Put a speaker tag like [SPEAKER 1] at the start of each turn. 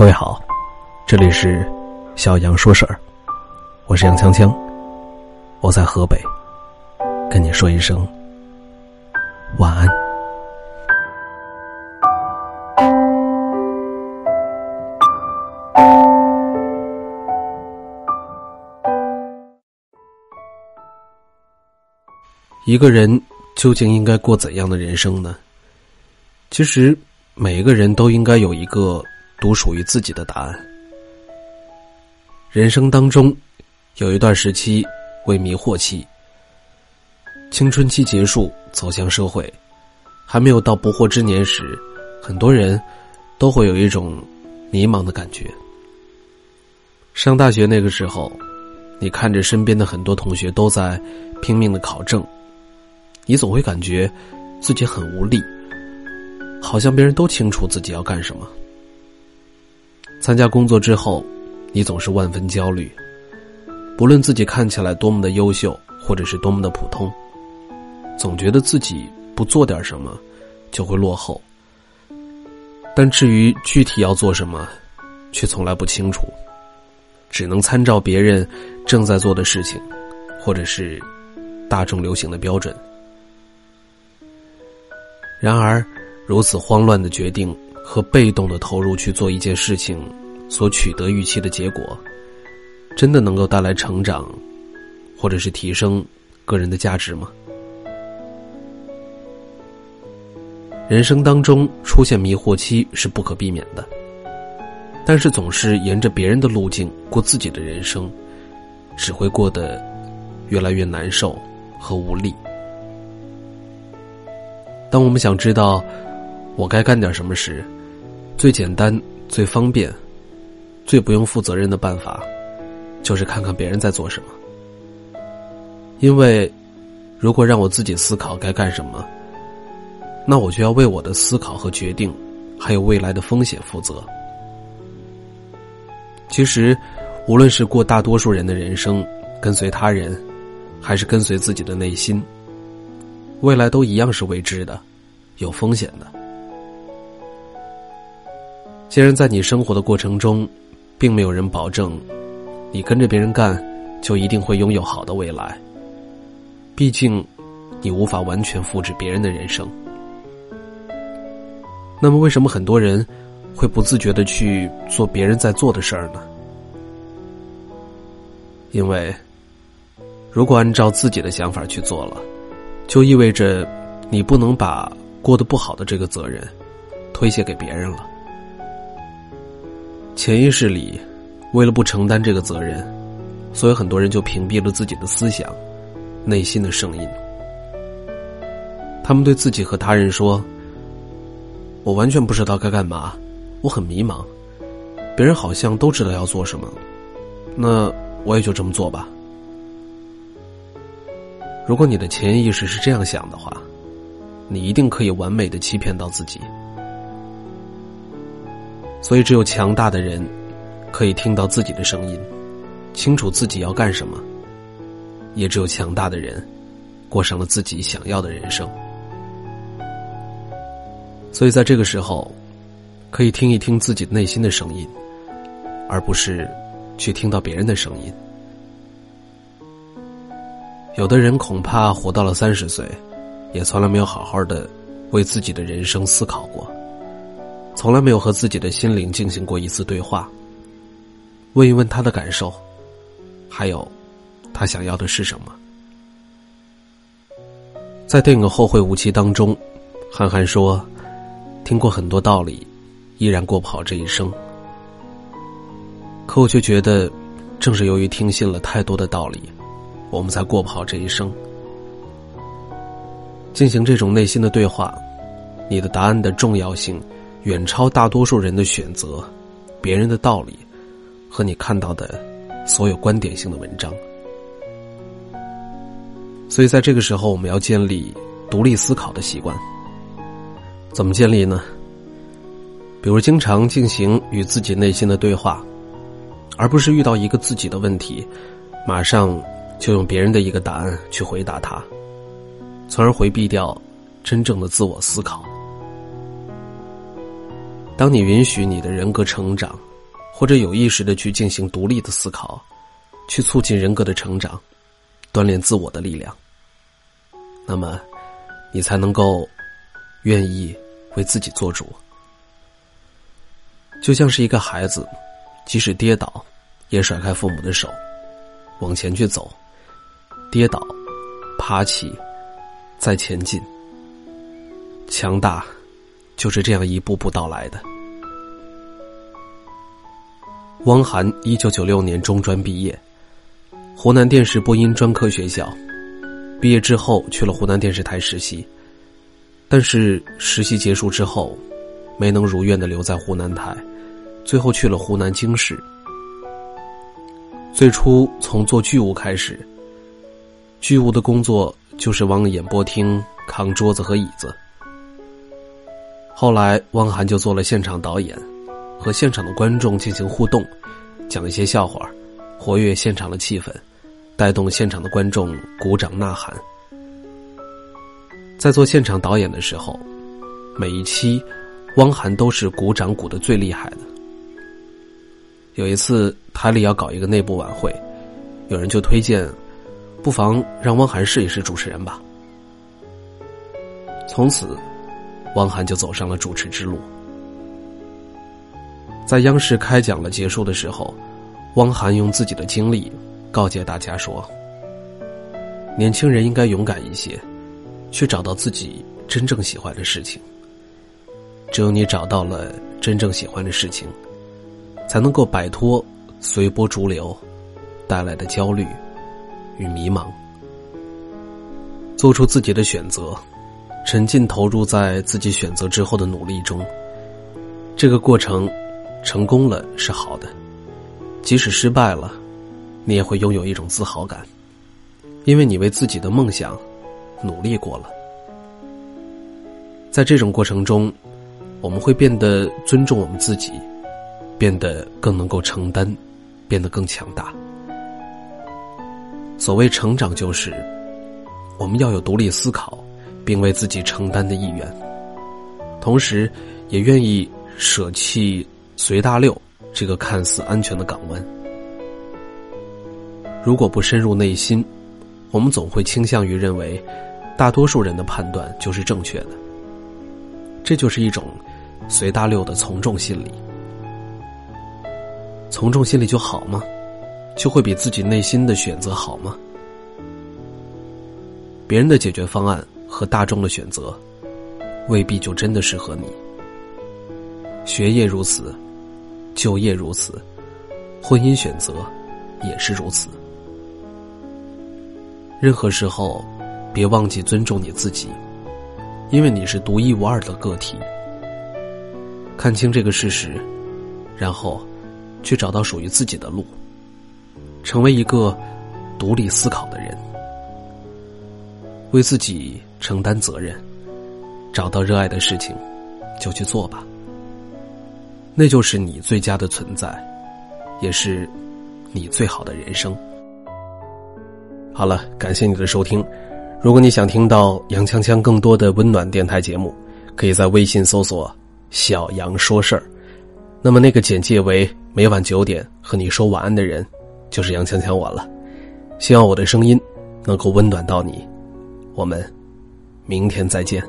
[SPEAKER 1] 各位好，这里是小杨说事儿，我是杨锵锵，我在河北，跟你说一声晚安。一个人究竟应该过怎样的人生呢？其实，每一个人都应该有一个独属于自己的答案。人生当中，有一段时期为迷惑期，青春期结束，走向社会，还没有到不惑之年时，很多人都会有一种迷茫的感觉。上大学那个时候，你看着身边的很多同学都在拼命的考证。你总会感觉自己很无力，好像别人都清楚自己要干什么。参加工作之后，你总是万分焦虑，不论自己看起来多么的优秀，或者是多么的普通，总觉得自己不做点什么就会落后。但至于具体要做什么，却从来不清楚，只能参照别人正在做的事情，或者是大众流行的标准。然而，如此慌乱的决定和被动的投入去做一件事情，所取得预期的结果，真的能够带来成长，或者是提升个人的价值吗？人生当中出现迷惑期是不可避免的，但是总是沿着别人的路径过自己的人生，只会过得越来越难受和无力。当我们想知道我该干点什么时，最简单、最方便、最不用负责任的办法，就是看看别人在做什么。因为，如果让我自己思考该干什么，那我就要为我的思考和决定，还有未来的风险负责。其实，无论是过大多数人的人生，跟随他人，还是跟随自己的内心。未来都一样是未知的，有风险的。既然在你生活的过程中，并没有人保证，你跟着别人干，就一定会拥有好的未来。毕竟，你无法完全复制别人的人生。那么，为什么很多人会不自觉的去做别人在做的事儿呢？因为，如果按照自己的想法去做了。就意味着，你不能把过得不好的这个责任推卸给别人了。潜意识里，为了不承担这个责任，所以很多人就屏蔽了自己的思想、内心的声音。他们对自己和他人说：“我完全不知道该干嘛，我很迷茫。别人好像都知道要做什么，那我也就这么做吧。”如果你的潜意识是这样想的话，你一定可以完美的欺骗到自己。所以，只有强大的人，可以听到自己的声音，清楚自己要干什么；也只有强大的人，过上了自己想要的人生。所以，在这个时候，可以听一听自己内心的声音，而不是去听到别人的声音。有的人恐怕活到了三十岁，也从来没有好好的为自己的人生思考过，从来没有和自己的心灵进行过一次对话，问一问他的感受，还有他想要的是什么。在电影《后会无期》当中，韩寒说：“听过很多道理，依然过不好这一生。”可我却觉得，正是由于听信了太多的道理。我们才过不好这一生。进行这种内心的对话，你的答案的重要性远超大多数人的选择、别人的道理和你看到的所有观点性的文章。所以，在这个时候，我们要建立独立思考的习惯。怎么建立呢？比如，经常进行与自己内心的对话，而不是遇到一个自己的问题，马上。就用别人的一个答案去回答他，从而回避掉真正的自我思考。当你允许你的人格成长，或者有意识的去进行独立的思考，去促进人格的成长，锻炼自我的力量，那么，你才能够愿意为自己做主。就像是一个孩子，即使跌倒，也甩开父母的手，往前去走，跌倒，爬起，再前进。强大，就是这样一步步到来的。汪涵一九九六年中专毕业，湖南电视播音专科学校。毕业之后去了湖南电视台实习，但是实习结束之后，没能如愿的留在湖南台，最后去了湖南经视。最初从做剧务开始，剧务的工作就是往演播厅扛桌子和椅子。后来汪涵就做了现场导演。和现场的观众进行互动，讲一些笑话，活跃现场的气氛，带动现场的观众鼓掌呐喊。在做现场导演的时候，每一期，汪涵都是鼓掌鼓的最厉害的。有一次台里要搞一个内部晚会，有人就推荐，不妨让汪涵试一试主持人吧。从此，汪涵就走上了主持之路。在央视开讲了结束的时候，汪涵用自己的经历告诫大家说：“年轻人应该勇敢一些，去找到自己真正喜欢的事情。只有你找到了真正喜欢的事情，才能够摆脱随波逐流带来的焦虑与迷茫，做出自己的选择，沉浸投入在自己选择之后的努力中。这个过程。”成功了是好的，即使失败了，你也会拥有一种自豪感，因为你为自己的梦想努力过了。在这种过程中，我们会变得尊重我们自己，变得更能够承担，变得更强大。所谓成长，就是我们要有独立思考，并为自己承担的意愿，同时也愿意舍弃。随大溜，这个看似安全的港湾，如果不深入内心，我们总会倾向于认为，大多数人的判断就是正确的。这就是一种随大溜的从众心理。从众心理就好吗？就会比自己内心的选择好吗？别人的解决方案和大众的选择，未必就真的适合你。学业如此。就业如此，婚姻选择也是如此。任何时候，别忘记尊重你自己，因为你是独一无二的个体。看清这个事实，然后去找到属于自己的路，成为一个独立思考的人，为自己承担责任，找到热爱的事情，就去做吧。那就是你最佳的存在，也是你最好的人生。好了，感谢你的收听。如果你想听到杨锵锵更多的温暖电台节目，可以在微信搜索“小杨说事儿”。那么那个简介为每晚九点和你说晚安的人，就是杨锵锵我了。希望我的声音能够温暖到你。我们明天再见。